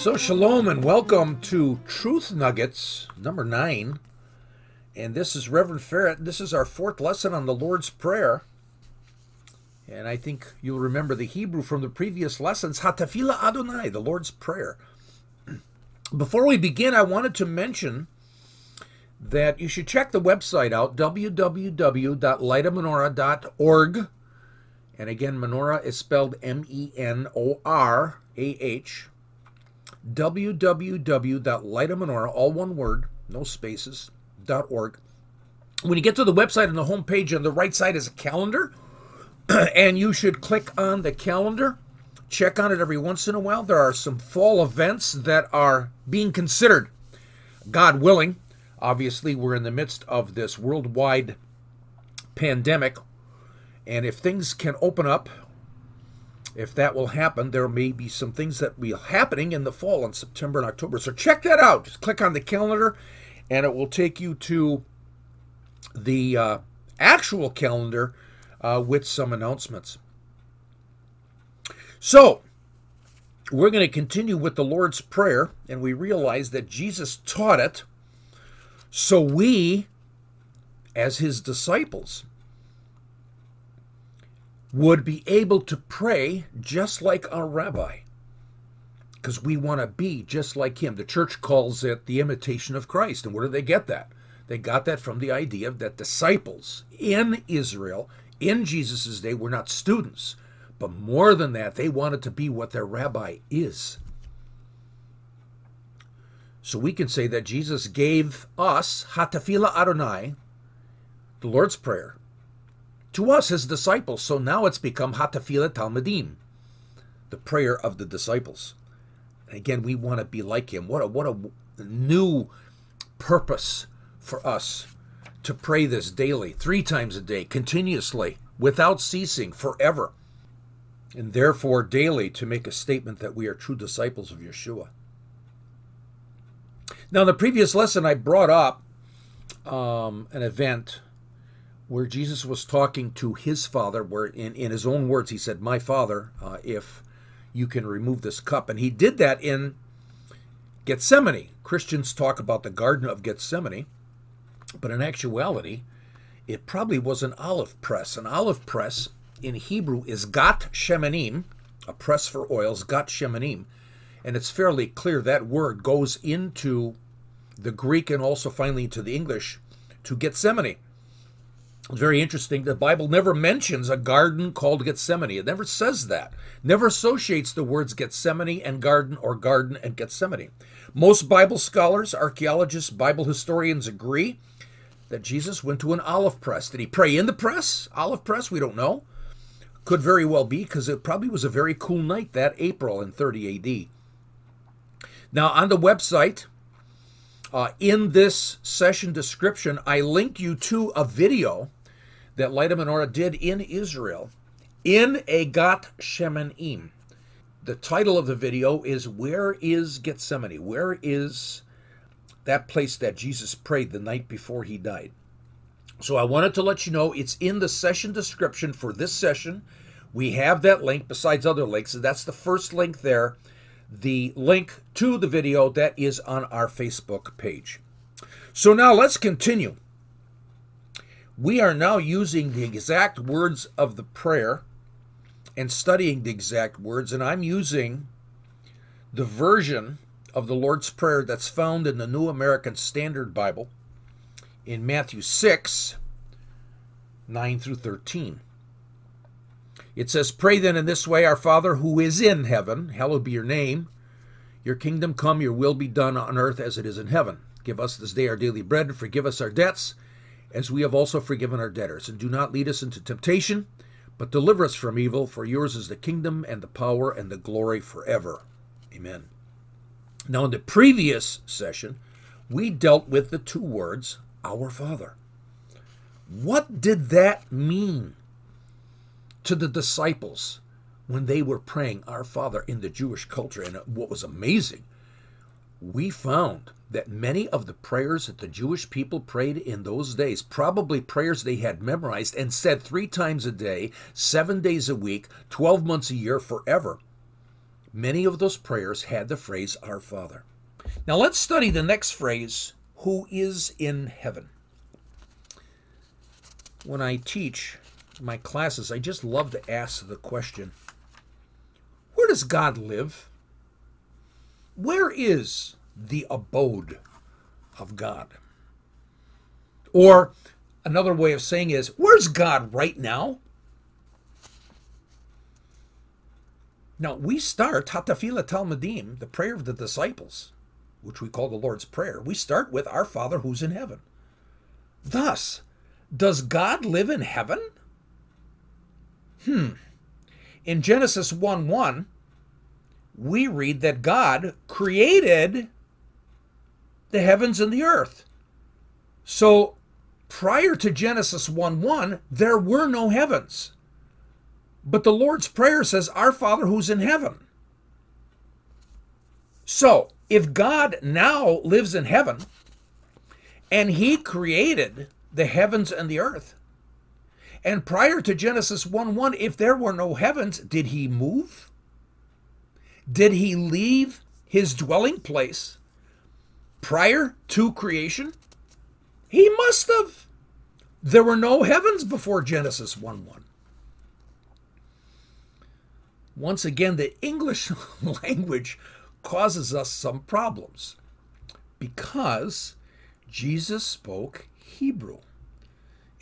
So, shalom and welcome to Truth Nuggets number nine. And this is Reverend Ferret. This is our fourth lesson on the Lord's Prayer. And I think you'll remember the Hebrew from the previous lessons Hatafila Adonai, the Lord's Prayer. Before we begin, I wanted to mention that you should check the website out www.lightamenorah.org. And again, menorah is spelled M E N O R A H www.lightamenorah, all one word, no spaces, .org. When you get to the website on the home page on the right side is a calendar, and you should click on the calendar. Check on it every once in a while. There are some fall events that are being considered. God willing, obviously, we're in the midst of this worldwide pandemic, and if things can open up if that will happen, there may be some things that will be happening in the fall in September and October. So check that out. Just click on the calendar, and it will take you to the uh, actual calendar uh, with some announcements. So we're going to continue with the Lord's Prayer, and we realize that Jesus taught it. So we, as his disciples, would be able to pray just like our rabbi because we want to be just like him. The church calls it the imitation of Christ. And where did they get that? They got that from the idea that disciples in Israel in Jesus' day were not students, but more than that, they wanted to be what their rabbi is. So we can say that Jesus gave us Hatafila Adonai, the Lord's Prayer, to us as disciples. So now it's become Hatafila Talmudim, the prayer of the disciples. And again, we want to be like him. What a what a new purpose for us to pray this daily, three times a day, continuously, without ceasing, forever. And therefore, daily to make a statement that we are true disciples of Yeshua. Now, in the previous lesson, I brought up um, an event where Jesus was talking to his father, where in, in his own words he said, My father, uh, if you can remove this cup. And he did that in Gethsemane. Christians talk about the Garden of Gethsemane, but in actuality, it probably was an olive press. An olive press in Hebrew is gat shemanim, a press for oils, gat shemanim. And it's fairly clear that word goes into the Greek and also finally into the English to Gethsemane very interesting. The Bible never mentions a garden called Gethsemane. It never says that. Never associates the words Gethsemane and garden or garden and Gethsemane. Most Bible scholars, archaeologists, Bible historians agree that Jesus went to an olive press. Did he pray in the press? Olive press? We don't know. Could very well be because it probably was a very cool night that April in 30 AD. Now, on the website, uh, in this session description, I linked you to a video that Light Menorah did in Israel in Egat Shemanim. The title of the video is Where is Gethsemane? Where is that place that Jesus prayed the night before he died? So I wanted to let you know it's in the session description for this session. We have that link besides other links. That's the first link there, the link to the video that is on our Facebook page. So now let's continue we are now using the exact words of the prayer and studying the exact words, and I'm using the version of the Lord's Prayer that's found in the New American Standard Bible in Matthew 6 9 through 13. It says, Pray then in this way, Our Father who is in heaven, hallowed be your name. Your kingdom come, your will be done on earth as it is in heaven. Give us this day our daily bread, and forgive us our debts as we have also forgiven our debtors. And do not lead us into temptation, but deliver us from evil, for yours is the kingdom and the power and the glory forever. Amen. Now, in the previous session, we dealt with the two words, Our Father. What did that mean to the disciples when they were praying Our Father in the Jewish culture? And what was amazing, we found that many of the prayers that the Jewish people prayed in those days, probably prayers they had memorized and said three times a day, seven days a week, 12 months a year, forever, many of those prayers had the phrase Our Father. Now let's study the next phrase, Who is in heaven. When I teach my classes, I just love to ask the question Where does God live? Where is the abode of God? Or another way of saying is, where's God right now? Now, we start Hatafila Talmudim, the prayer of the disciples, which we call the Lord's Prayer. We start with Our Father who's in heaven. Thus, does God live in heaven? Hmm. In Genesis 1 1, we read that God created the heavens and the earth. So prior to Genesis 1 1, there were no heavens. But the Lord's Prayer says, Our Father who's in heaven. So, if God now lives in heaven and he created the heavens and the earth, and prior to Genesis 1 1, if there were no heavens, did he move? Did he leave his dwelling place prior to creation? He must have. There were no heavens before Genesis 1 1 once again, the English language causes us some problems because Jesus spoke Hebrew.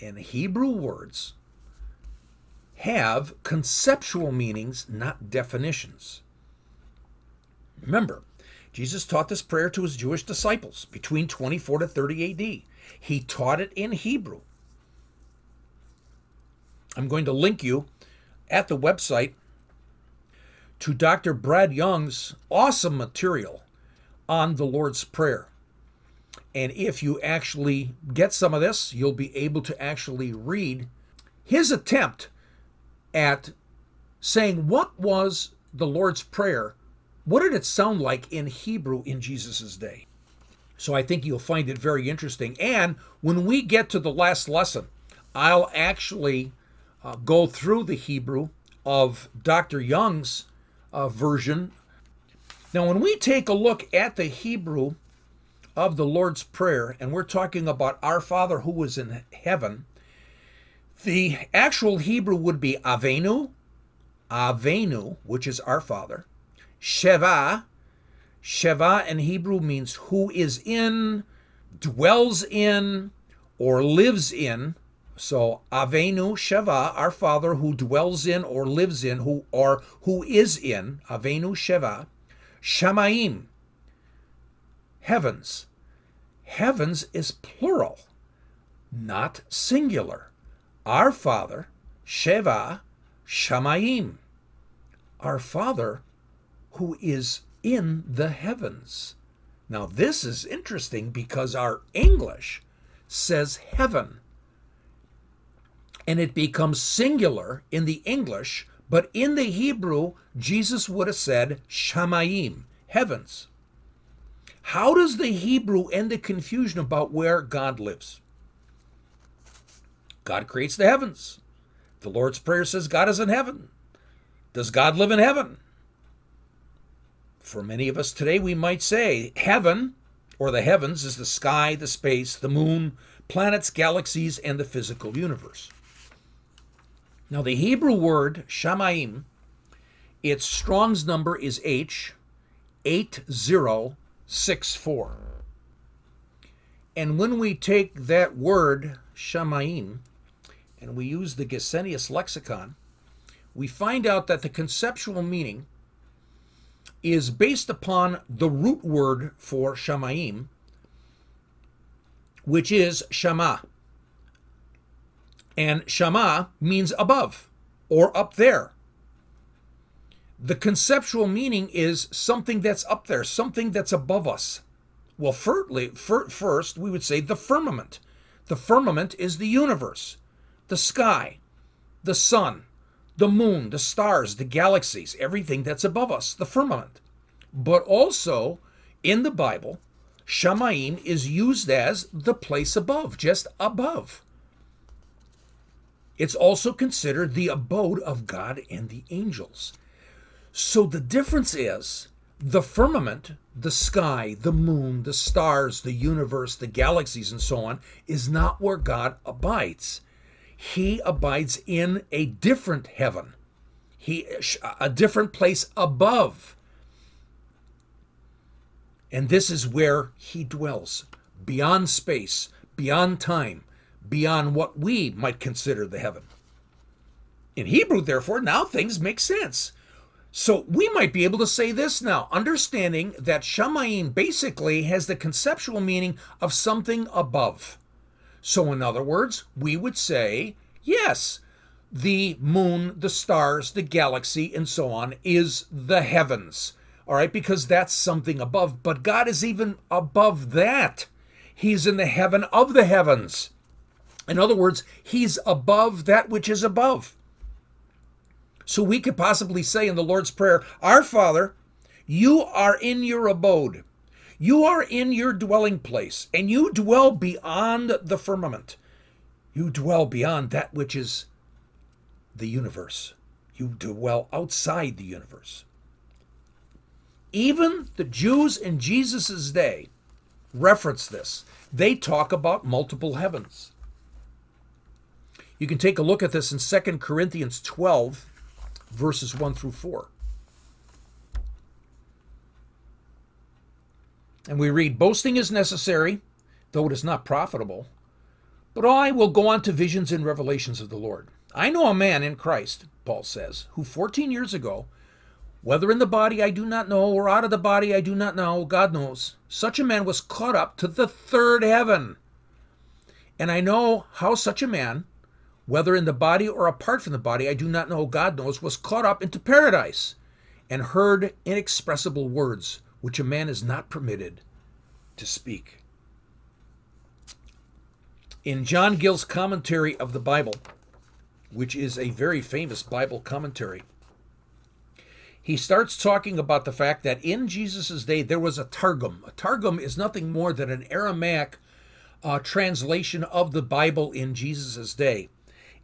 And Hebrew words have conceptual meanings, not definitions. Remember, Jesus taught this prayer to his Jewish disciples between 24 to 30 AD. He taught it in Hebrew. I'm going to link you at the website to Dr. Brad Young's awesome material on the Lord's Prayer. And if you actually get some of this, you'll be able to actually read his attempt at saying what was the Lord's Prayer? What did it sound like in Hebrew in Jesus' day? So I think you'll find it very interesting. And when we get to the last lesson, I'll actually uh, go through the Hebrew of Dr. Young's uh, version. Now, when we take a look at the Hebrew of the Lord's Prayer, and we're talking about our Father who is in heaven, the actual Hebrew would be Avenu, Avenu, which is our Father, Sheva. Sheva in Hebrew means who is in, dwells in, or lives in. So Avenu Sheva, our Father who dwells in or lives in, who or who is in, Avenu Sheva, Shamaim, heavens. Heavens is plural, not singular. Our Father, Sheva, Shamaim, our Father who is in the heavens. Now, this is interesting because our English says heaven and it becomes singular in the English, but in the Hebrew, Jesus would have said Shamayim, heavens. How does the Hebrew end the confusion about where God lives? God creates the heavens. The Lord's Prayer says God is in heaven. Does God live in heaven? For many of us today, we might say heaven or the heavens is the sky, the space, the moon, planets, galaxies, and the physical universe. Now, the Hebrew word shamaim, its Strong's number is H, 8064. And when we take that word shamaim and we use the Gesenius lexicon, we find out that the conceptual meaning is based upon the root word for shamaim, which is shama. And Shama means above or up there. The conceptual meaning is something that's up there, something that's above us. Well, first, we would say the firmament. The firmament is the universe, the sky, the sun, the moon, the stars, the galaxies, everything that's above us, the firmament. But also in the Bible, Shamaim is used as the place above, just above. It's also considered the abode of God and the angels. So the difference is the firmament, the sky, the moon, the stars, the universe, the galaxies, and so on, is not where God abides. He abides in a different heaven, he a different place above. And this is where he dwells, beyond space, beyond time, beyond what we might consider the heaven. In Hebrew, therefore, now things make sense. So we might be able to say this now, understanding that Shamayim basically has the conceptual meaning of something above. So, in other words, we would say, yes, the moon, the stars, the galaxy, and so on is the heavens. All right, because that's something above. But God is even above that. He's in the heaven of the heavens. In other words, He's above that which is above. So we could possibly say in the Lord's Prayer, Our Father, you are in your abode. You are in your dwelling place, and you dwell beyond the firmament. You dwell beyond that which is the universe. You dwell outside the universe. Even the Jews in Jesus' day reference this. They talk about multiple heavens. You can take a look at this in 2 Corinthians 12, verses 1 through 4. And we read, Boasting is necessary, though it is not profitable. But I will go on to visions and revelations of the Lord. I know a man in Christ, Paul says, who 14 years ago, whether in the body I do not know, or out of the body I do not know, God knows, such a man was caught up to the third heaven. And I know how such a man, whether in the body or apart from the body, I do not know, God knows, was caught up into paradise and heard inexpressible words which a man is not permitted to speak. In John Gill's commentary of the Bible, which is a very famous Bible commentary, he starts talking about the fact that in Jesus' day there was a Targum. A Targum is nothing more than an Aramaic uh, translation of the Bible in Jesus' day.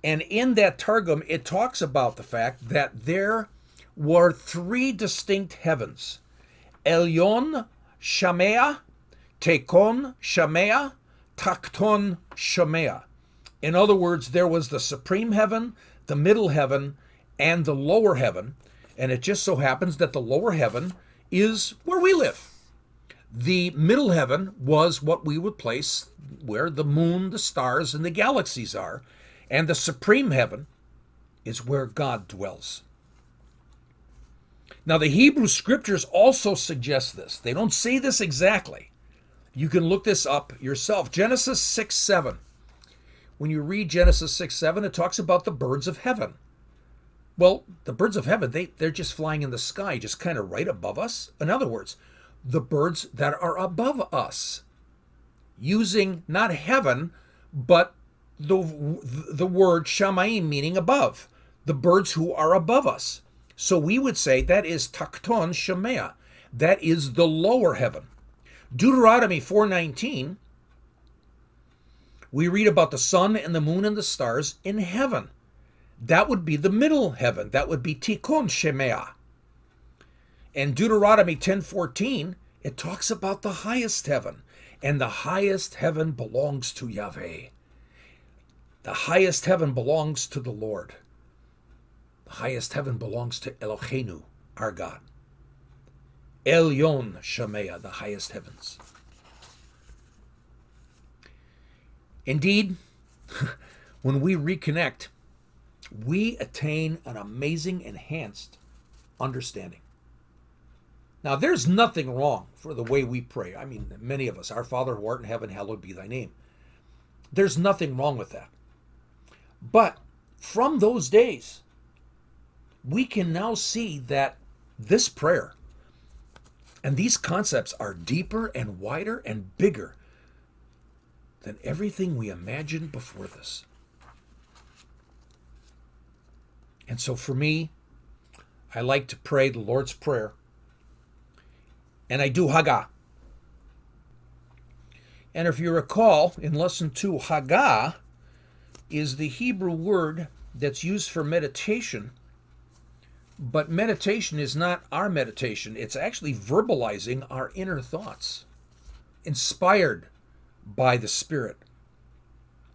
And in that Targum, it talks about the fact that there were three distinct heavens Elyon Shamea, Tekon Shamea, Takton Shamea. In other words, there was the supreme heaven, the middle heaven, and the lower heaven. And it just so happens that the lower heaven is where we live. The middle heaven was what we would place where the moon, the stars, and the galaxies are. And the supreme heaven is where God dwells. Now, the Hebrew scriptures also suggest this. They don't say this exactly. You can look this up yourself. Genesis 6 7. When you read Genesis 6 7, it talks about the birds of heaven. Well, the birds of heaven, they, they're just flying in the sky, just kind of right above us. In other words, the birds that are above us, using not heaven, but the, the word shamaim, meaning above, the birds who are above us. So we would say that is takton shemea, that is the lower heaven. Deuteronomy 4:19 we read about the sun and the moon and the stars in heaven. That would be the middle heaven. That would be Tikkun Shemea. In Deuteronomy 10:14, it talks about the highest heaven, and the highest heaven belongs to Yahweh. The highest heaven belongs to the Lord. The highest heaven belongs to Eloheinu, our God. Elyon Shemea, the highest heavens. Indeed, when we reconnect, we attain an amazing enhanced understanding. Now, there's nothing wrong for the way we pray. I mean, many of us, Our Father who art in heaven, hallowed be thy name. There's nothing wrong with that. But from those days, we can now see that this prayer and these concepts are deeper and wider and bigger than everything we imagined before this. And so for me, I like to pray the Lord's Prayer, and I do Haggah. And if you recall, in lesson two, Haggah is the Hebrew word that's used for meditation But meditation is not our meditation, it's actually verbalizing our inner thoughts, inspired by the Spirit,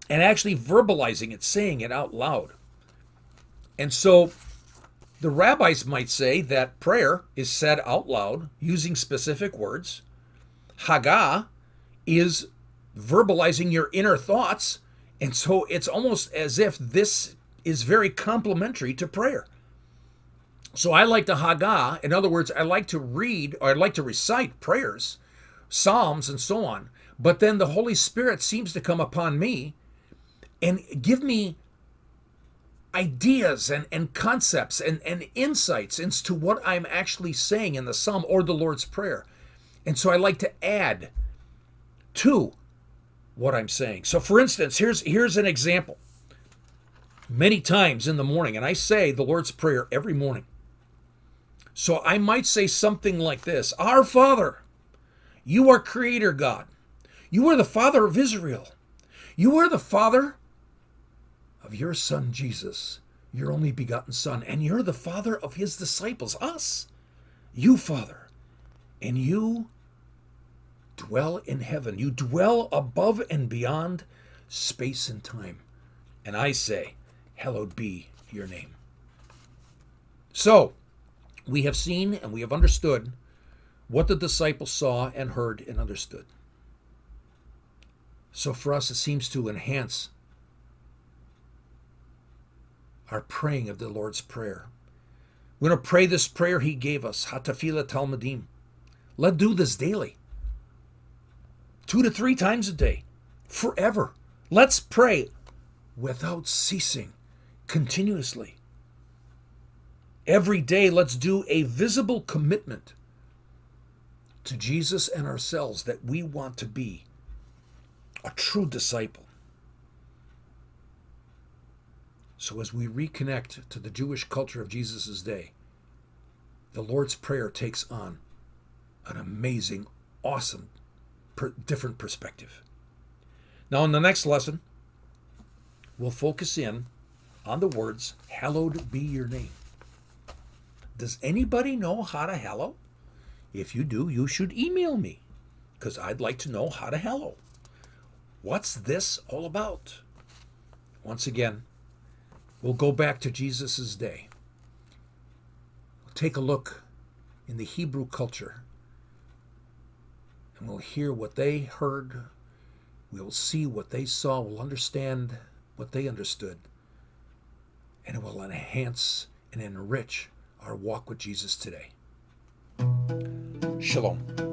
and actually verbalizing it, saying it out loud. And so the rabbis might say that prayer is said out loud using specific words. Haggah is verbalizing your inner thoughts. And so it's almost as if this is very complementary to prayer. So I like to Haggah. In other words, I like to read or I like to recite prayers, psalms, and so on. But then the Holy Spirit seems to come upon me and give me ideas and, and concepts and, and insights into what I'm actually saying in the psalm or the Lord's Prayer. And so I like to add to what I'm saying. So for instance, here's here's an example. Many times in the morning, and I say the Lord's Prayer every morning. So I might say something like this Our Father, you are Creator God. You are the Father of Israel. You are the Father of your Son Jesus, your only begotten Son, and you're the Father of His disciples, us. You, Father, and you dwell in heaven. You dwell above and beyond space and time. And I say, Hallowed be your name. So, we have seen and we have understood what the disciples saw and heard and understood. So for us, it seems to enhance our praying of the Lord's Prayer. We're going to pray this prayer He gave us, Hatafila Talmudim. Let's do this daily, two to three times a day, forever. Let's pray without ceasing, continuously. Every day, let's do a visible commitment to Jesus and ourselves that we want to be a true disciple. So, as we reconnect to the Jewish culture of Jesus' day, the Lord's Prayer takes on an amazing, awesome, per- different perspective. Now, in the next lesson, we'll focus in on the words, Hallowed be your name. Does anybody know how to hallow? If you do, you should email me because I'd like to know how to hallow. What's this all about? Once again, we'll go back to Jesus' day. We'll take a look in the Hebrew culture and we'll hear what they heard. We'll see what they saw. We'll understand what they understood. And it will enhance and enrich our walk with Jesus today. Shalom.